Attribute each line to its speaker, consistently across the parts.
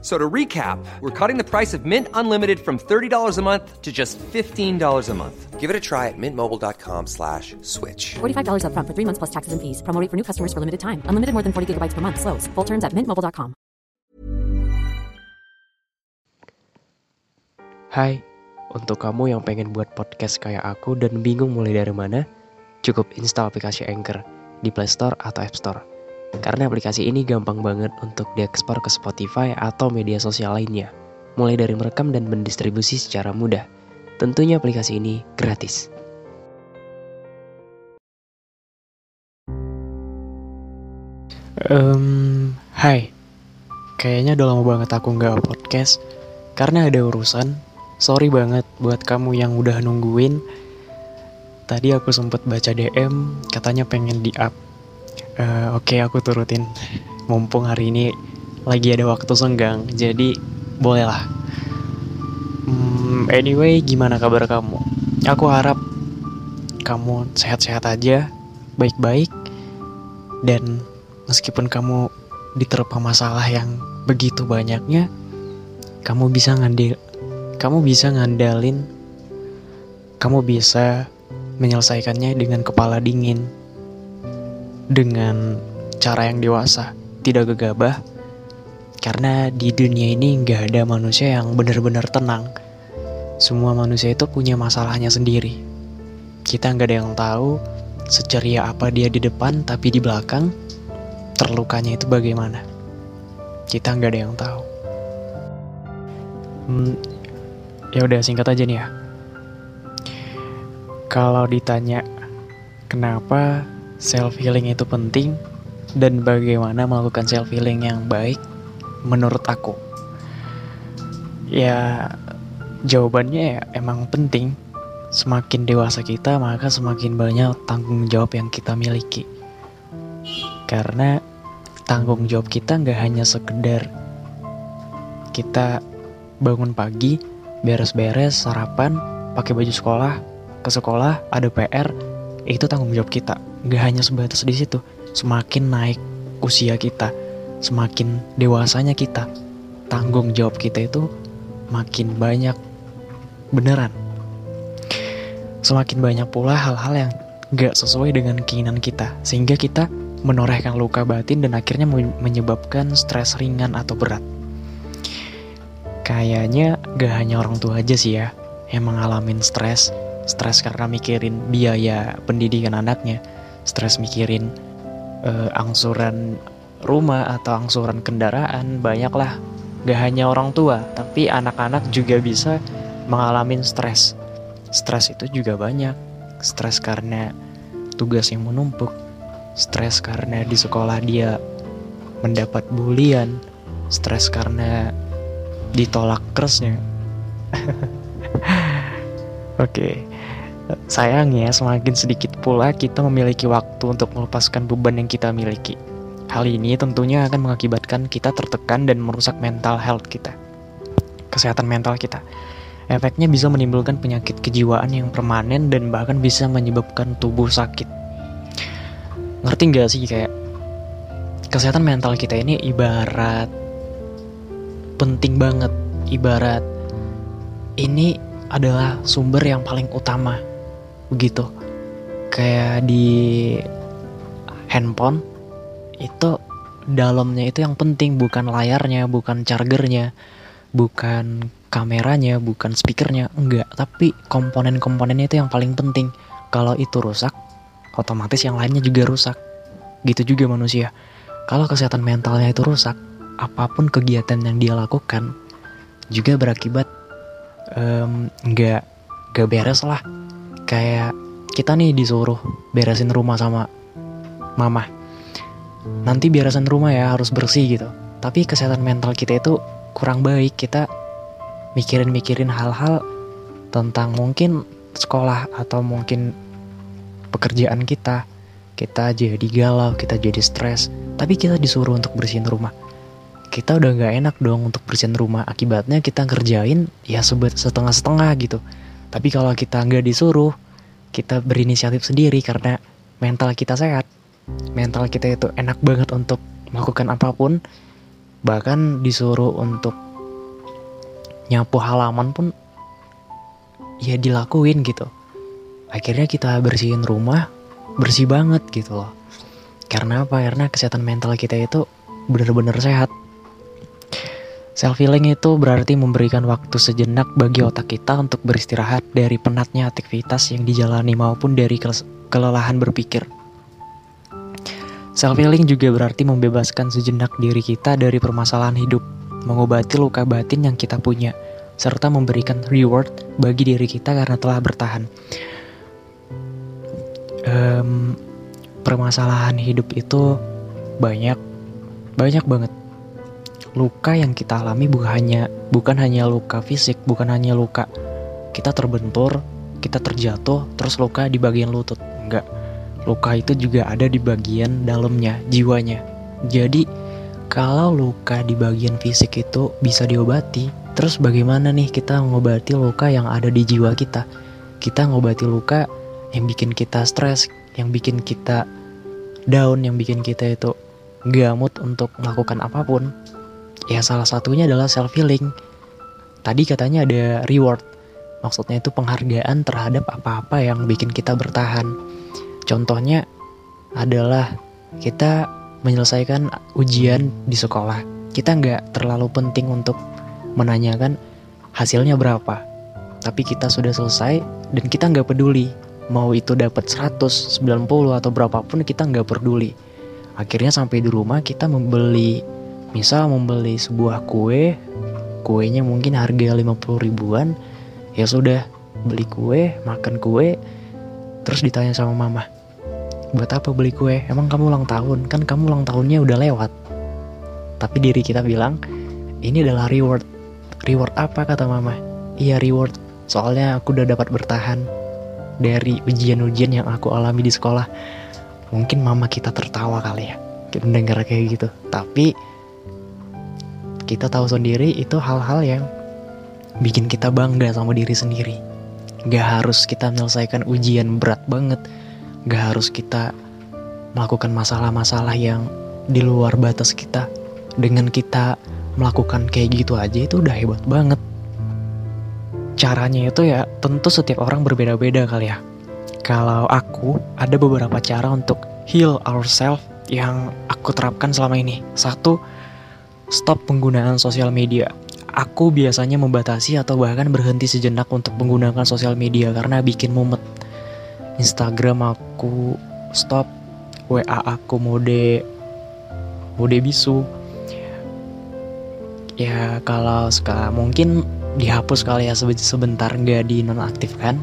Speaker 1: So to recap, we're cutting the price of Mint Unlimited from $30 a month to just $15 a month.
Speaker 2: Give it a try at mintmobile.com slash switch.
Speaker 3: $45 upfront for three months plus taxes and fees. Promo rate for new customers for limited time. Unlimited more than 40 gigabytes per month. Slows. Full terms at mintmobile.com.
Speaker 4: Hai, untuk kamu yang pengen buat podcast kayak aku dan bingung mulai dari mana, cukup install aplikasi Anchor di Play Store atau App Store. Karena aplikasi ini gampang banget untuk diekspor ke Spotify atau media sosial lainnya, mulai dari merekam dan mendistribusi secara mudah. Tentunya aplikasi ini gratis. Um, hai, kayaknya udah lama banget aku nggak podcast karena ada urusan. Sorry banget buat kamu yang udah nungguin. Tadi aku sempet baca DM, katanya pengen di up. Uh, Oke, okay, aku turutin. Mumpung hari ini lagi ada waktu senggang, jadi bolehlah. Hmm, anyway, gimana kabar kamu? Aku harap kamu sehat-sehat aja, baik-baik, dan meskipun kamu diterpa masalah yang begitu banyaknya, kamu bisa ngandil, kamu bisa ngandalin, kamu bisa menyelesaikannya dengan kepala dingin, dengan cara yang dewasa, tidak gegabah, karena di dunia ini nggak ada manusia yang benar-benar tenang. Semua manusia itu punya masalahnya sendiri. Kita nggak ada yang tahu seceria apa dia di depan, tapi di belakang terlukanya itu bagaimana. Kita nggak ada yang tahu. Hmm, ya udah singkat aja nih ya. Kalau ditanya kenapa self healing itu penting dan bagaimana melakukan self healing yang baik menurut aku. Ya jawabannya ya emang penting. Semakin dewasa kita maka semakin banyak tanggung jawab yang kita miliki. Karena tanggung jawab kita nggak hanya sekedar kita bangun pagi, beres-beres, sarapan, pakai baju sekolah, ke sekolah, ada PR, itu tanggung jawab kita. Nggak hanya sebatas di situ. Semakin naik usia kita, semakin dewasanya kita, tanggung jawab kita itu makin banyak beneran. Semakin banyak pula hal-hal yang gak sesuai dengan keinginan kita, sehingga kita menorehkan luka batin dan akhirnya menyebabkan stres ringan atau berat. Kayaknya gak hanya orang tua aja sih ya yang mengalami stres. Stres karena mikirin biaya pendidikan anaknya, stres mikirin uh, angsuran rumah atau angsuran kendaraan, banyaklah. Gak hanya orang tua, tapi anak-anak juga bisa mengalami stres. Stres itu juga banyak. Stres karena tugas yang menumpuk, stres karena di sekolah dia mendapat bulian, stres karena ditolak keresnya. Oke, okay. Sayangnya semakin sedikit pula kita memiliki waktu untuk melepaskan beban yang kita miliki. Hal ini tentunya akan mengakibatkan kita tertekan dan merusak mental health kita, kesehatan mental kita. Efeknya bisa menimbulkan penyakit kejiwaan yang permanen dan bahkan bisa menyebabkan tubuh sakit ngerti gak sih kayak kesehatan mental kita ini ibarat penting banget ibarat ini adalah sumber yang paling utama begitu kayak di handphone itu dalamnya itu yang penting bukan layarnya bukan chargernya bukan kameranya bukan speakernya enggak tapi komponen-komponennya itu yang paling penting kalau itu rusak otomatis yang lainnya juga rusak. Gitu juga manusia. Kalau kesehatan mentalnya itu rusak, apa pun kegiatan yang dia lakukan juga berakibat um, nggak beres lah. Kayak kita nih disuruh beresin rumah sama mama. Nanti beresin rumah ya harus bersih gitu. Tapi kesehatan mental kita itu kurang baik. Kita mikirin-mikirin hal-hal tentang mungkin sekolah atau mungkin pekerjaan kita, kita jadi galau, kita jadi stres, tapi kita disuruh untuk bersihin rumah. kita udah nggak enak dong untuk bersihin rumah. Akibatnya kita ngerjain ya setengah-setengah gitu. Tapi kalau kita nggak disuruh, kita berinisiatif sendiri karena mental kita sehat. Mental kita itu enak banget untuk melakukan apa pun. Bahkan disuruh untuk nyapu halaman pun ya dilakuin gitu. Akhirnya kita bersihin rumah bersih banget gitu loh. Karena apa? Karena kesehatan mental kita itu benar-benar sehat. Self healing itu berarti memberikan waktu sejenak bagi otak kita untuk beristirahat dari penatnya aktivitas yang dijalani maupun dari kelelahan berpikir. Self healing juga berarti membebaskan sejenak diri kita dari permasalahan hidup, mengobati luka batin yang kita punya, serta memberikan reward bagi diri kita karena telah bertahan. Um, permasalahan hidup itu banyak, banyak banget luka yang kita alami bukan hanya bukan hanya luka fisik, bukan hanya luka kita terbentur, kita terjatuh, terus luka di bagian lutut. Enggak. Luka itu juga ada di bagian dalamnya, jiwanya. Jadi, kalau luka di bagian fisik itu bisa diobati, terus bagaimana nih kita mengobati luka yang ada di jiwa kita? Kita ngobati luka yang bikin kita stres, yang bikin kita down, yang bikin kita itu gamut untuk melakukan apa pun. Ya salah satunya adalah self healing. Tadi katanya ada reward. Maksudnya itu penghargaan terhadap apa-apa yang bikin kita bertahan. Contohnya adalah kita menyelesaikan ujian di sekolah. Kita nggak terlalu penting untuk menanyakan hasilnya berapa. Tapi kita sudah selesai dan kita nggak peduli. Mau itu dapat 100, 90 atau berapapun kita nggak peduli. Akhirnya sampai di rumah kita membeli misal membeli sebuah kue kuenya mungkin harga 50 ribuan ya sudah beli kue makan kue terus ditanya sama mama buat apa beli kue? Emang kamu ulang tahun? Kan kamu ulang tahunnya udah lewat. Tapi diri kita bilang ini adalah reward. Reward apa? kata mama. Iya reward. Soalnya aku udah dapat bertahan dari ujian-ujian yang aku alami di sekolah. Mungkin mama kita tertawa kali ya mendengar kayak gitu. Tapi kita tahu sendiri itu hal-hal yang bikin kita bangga sama diri sendiri. Gak harus kita menyelesaikan ujian berat banget. Gak harus kita melakukan masalah-masalah yang di luar batas kita. Dengan kita melakukan kayak gitu aja itu udah hebat banget. Caranya itu ya tentu setiap orang berbeda-beda kali ya. Kalau aku ada beberapa cara untuk heal ourselves yang aku terapkan selama ini. Satu, Stop penggunaan sosial media. Aku biasanya membatasi atau bahkan berhenti sejenak untuk menggunakan sosial media karena bikin mumet. Instagram aku stop, WA aku mode mode bisu. Ya kalau sekarang mungkin dihapus kali ya sebentar nggak dinonaktifkan.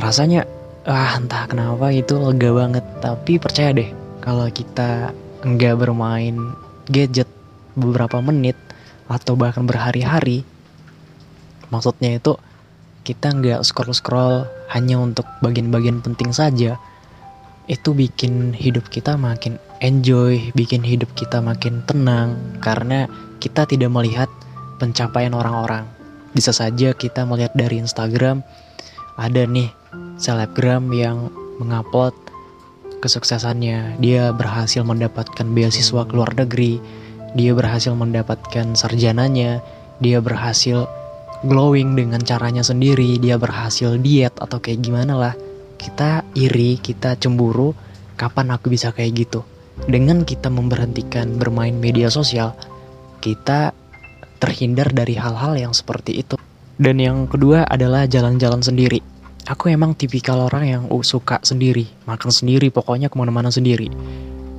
Speaker 4: Rasanya ah entah kenapa itu lega banget. Tapi percaya deh kalau kita nggak bermain gadget beberapa menit atau bahkan berhari-hari maksudnya itu kita nggak scroll-scroll hanya untuk bagian-bagian penting saja. Itu bikin hidup kita makin enjoy, bikin hidup kita makin tenang karena kita tidak melihat pencapaian orang-orang. Bisa saja kita melihat dari Instagram ada nih selebgram yang mengupload kesuksesannya, dia berhasil mendapatkan beasiswa ke luar negeri, dia berhasil mendapatkan sarjananya, dia berhasil glowing dengan caranya sendiri, dia berhasil diet atau kayak gimana lah. Kita iri, kita cemburu, kapan aku bisa kayak gitu? Dengan kita memberhentikan bermain media sosial, kita terhindar dari hal-hal yang seperti itu. Dan yang kedua adalah jalan-jalan sendiri. Aku emang tipikal orang yang suka sendiri, makan sendiri, pokoknya ke mana-mana sendiri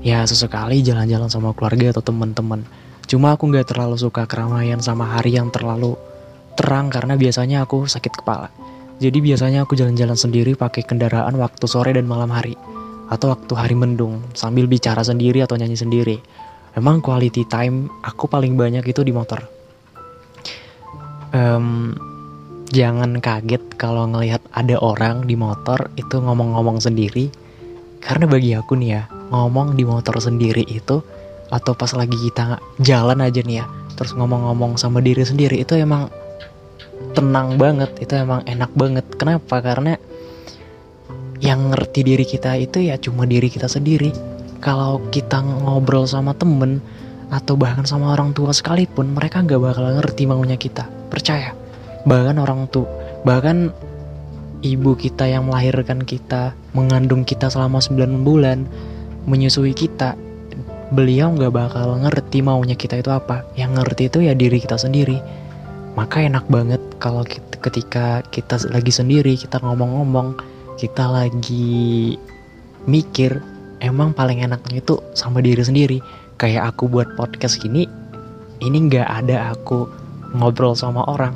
Speaker 4: ya sesekali jalan-jalan sama keluarga atau teman-teman. Cuma aku nggak terlalu suka keramaian sama hari yang terlalu terang karena biasanya aku sakit kepala. Jadi biasanya aku jalan-jalan sendiri pakai kendaraan waktu sore dan malam hari atau waktu hari mendung sambil bicara sendiri atau nyanyi sendiri. Emang quality time aku paling banyak itu di motor. Um, jangan kaget kalau ngelihat ada orang di motor itu ngomong-ngomong sendiri karena bagi aku nih ya ngomong di motor sendiri itu atau pas lagi kita jalan aja nih ya terus ngomong-ngomong sama diri sendiri itu emang tenang banget itu emang enak banget. Kenapa? Karena yang ngerti diri kita itu ya cuma diri kita sendiri. Kalau kita ngobrol sama temen atau bahkan sama orang tua sekalipun mereka nggak bakal ngerti maunya kita. Percaya. Bahkan orang tua bahkan ibu kita yang melahirkan kita mengandung kita selama 9 bulan menyusui kita beliau nggak bakal ngerti maunya kita itu apa. Yang ngerti itu ya diri kita sendiri. Maka enak banget kalau ketika kita lagi sendiri kita ngomong-ngomong kita lagi mikir emang paling enaknya itu sama diri sendiri. Kayak aku buat podcast gini ini nggak ada aku ngobrol sama orang.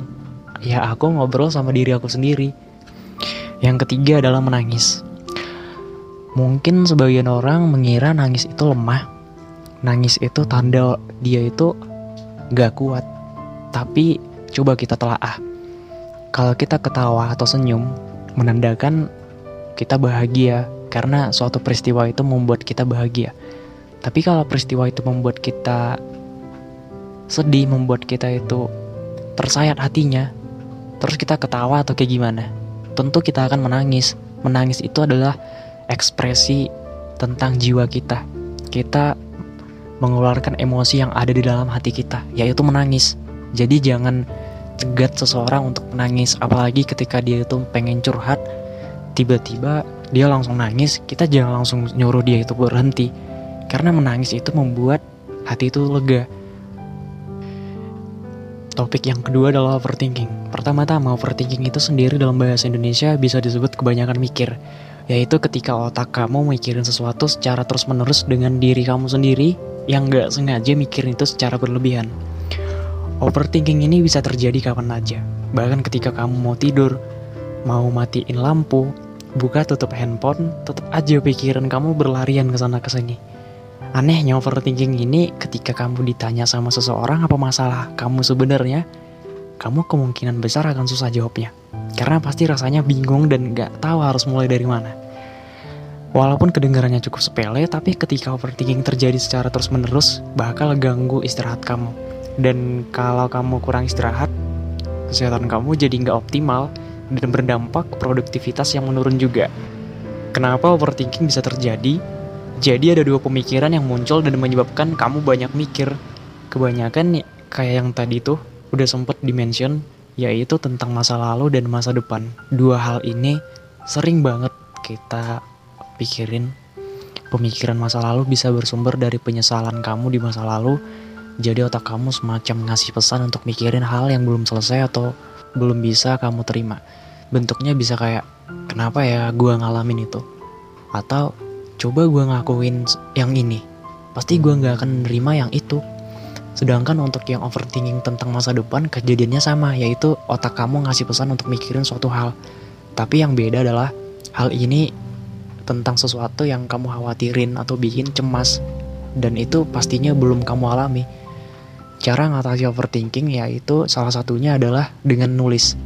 Speaker 4: Ya aku ngobrol sama diri aku sendiri. Yang ketiga adalah menangis mungkin sebagian orang mengira nangis itu lemah. Nangis itu tanda dia itu nggak kuat. Tapi coba kita telaah. Kalau kita ketawa atau senyum menandakan kita bahagia. Karena suatu peristiwa itu membuat kita bahagia. Tapi kalau peristiwa itu membuat kita sedih, membuat kita itu tersayat hatinya, terus kita ketawa atau kayak gimana, tentu kita akan menangis. Menangis itu adalah ekspresi tentang jiwa kita. Kita mengeluarkan emosi yang ada di dalam hati kita, yaitu menangis. Jadi jangan cegat seseorang untuk menangis, apalagi ketika dia itu pengen curhat, tiba-tiba dia langsung nangis, kita jangan langsung nyuruh dia itu berhenti karena menangis itu membuat hati itu lega. Topik yang kedua adalah overthinking. Pertama-tama, overthinking itu sendiri dalam bahasa Indonesia bisa disebut kebanyakan mikir. Yaitu ketika otak kamu mikirin sesuatu secara terus-menerus dengan diri kamu sendiri yang gak sengaja mikirin itu secara berlebihan. Overthinking ini bisa terjadi kapan aja. Bahkan ketika kamu mau tidur, mau matiin lampu, buka tutup handphone, tetap aja pikiran kamu berlarian ke sana ke sini. Anehnya overthinking ini ketika kamu ditanya sama seseorang apa masalah kamu sebenarnya, kamu kemungkinan besar akan susah jawabnya. Karena pasti rasanya bingung dan gak tahu harus mulai dari mana. Walaupun kedengarannya cukup sepele, tapi ketika overthinking terjadi secara terus-menerus, bakal ganggu istirahat kamu. Dan kalau kamu kurang istirahat, kesehatan kamu jadi nggak optimal dan berdampak produktivitas yang menurun juga. Kenapa overthinking bisa terjadi? Jadi ada dua pemikiran yang muncul dan menyebabkan kamu banyak mikir. Kebanyakan kayak yang tadi tuh udah sempet dimention yaitu tentang masa lalu dan masa depan. Dua hal ini sering banget kita pikirin. Pemikiran masa lalu bisa bersumber dari penyesalan kamu di masa lalu. Jadi otak kamu semacam ngasih pesan untuk mikirin hal yang belum selesai atau belum bisa kamu terima. Bentuknya bisa kayak, kenapa ya gue ngalamin itu? Atau coba gue ngakuin yang ini pasti gue nggak akan nerima yang itu sedangkan untuk yang overthinking tentang masa depan kejadiannya sama yaitu otak kamu ngasih pesan untuk mikirin suatu hal. Tapi yang beda adalah hal ini tentang sesuatu yang kamu khawatirin atau bikin cemas. Dan itu pastinya belum kamu alami. Cara ngatasi overthinking yaitu salah satunya adalah dengan nulis.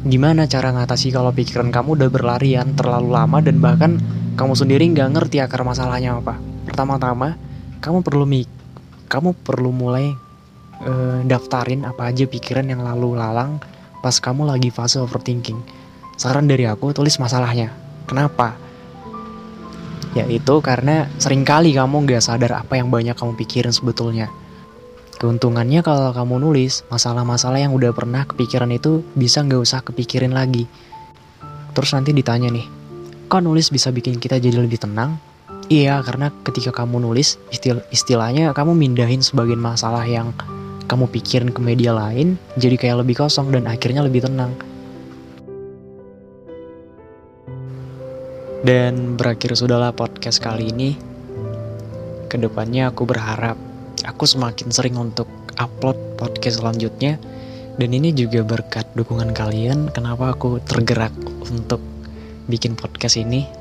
Speaker 4: Gimana cara ngatasi kalau pikiran kamu udah berlarian terlalu lama dan bahkan kamu sendiri nggak ngerti akar masalahnya apa. Pertama-tama, kamu perlu mik, kamu perlu mulai uh, daftarin apa aja pikiran yang lalu lalang pas kamu lagi fase overthinking. Saran dari aku, tulis masalahnya. Kenapa? Yaitu karena sering kali kamu nggak sadar apa yang banyak kamu pikirin sebetulnya. Keuntungannya kalau kamu nulis, masalah-masalah yang udah pernah kepikiran itu bisa nggak usah kepikirin lagi. Terus nanti ditanya nih, Kok nulis bisa bikin kita jadi lebih tenang? Iya, karena ketika kamu nulis, istil istilahnya kamu mindahin sebagian masalah yang kamu pikirin ke media lain, jadi kayak lebih kosong dan akhirnya lebih tenang. Dan berakhir sudahlah podcast kali ini. Ke depannya aku berharap aku semakin sering untuk upload podcast selanjutnya. Dan ini juga berkat dukungan kalian, kenapa aku tergerak untuk bikin podcast ini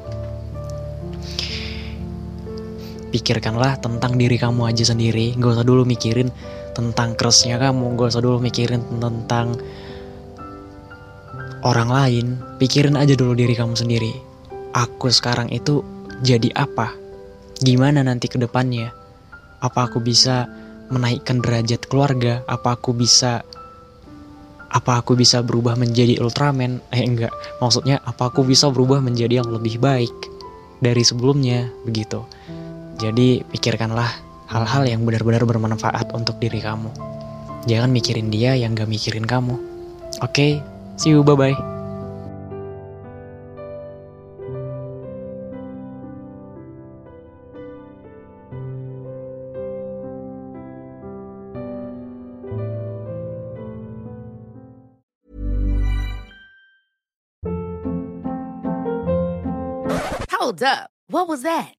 Speaker 4: pikirkanlah tentang diri kamu aja sendiri. Gak usah dulu mikirin tentang kerasnya kamu. Gak usah dulu mikirin tentang orang lain. Pikirin aja dulu diri kamu sendiri. Aku sekarang itu jadi apa? Gimana nanti ke depannya? Apa aku bisa menaikkan derajat keluarga? Apa aku bisa apa aku bisa berubah menjadi Ultraman? Eh enggak, maksudnya apa aku bisa berubah menjadi yang lebih baik dari sebelumnya? Begitu. Jadi pikirkanlah hal-hal yang benar-benar bermanfaat untuk diri kamu. Jangan mikirin dia yang gak mikirin kamu. Oke, okay, see you, bye-bye.
Speaker 5: Hold up. What was that?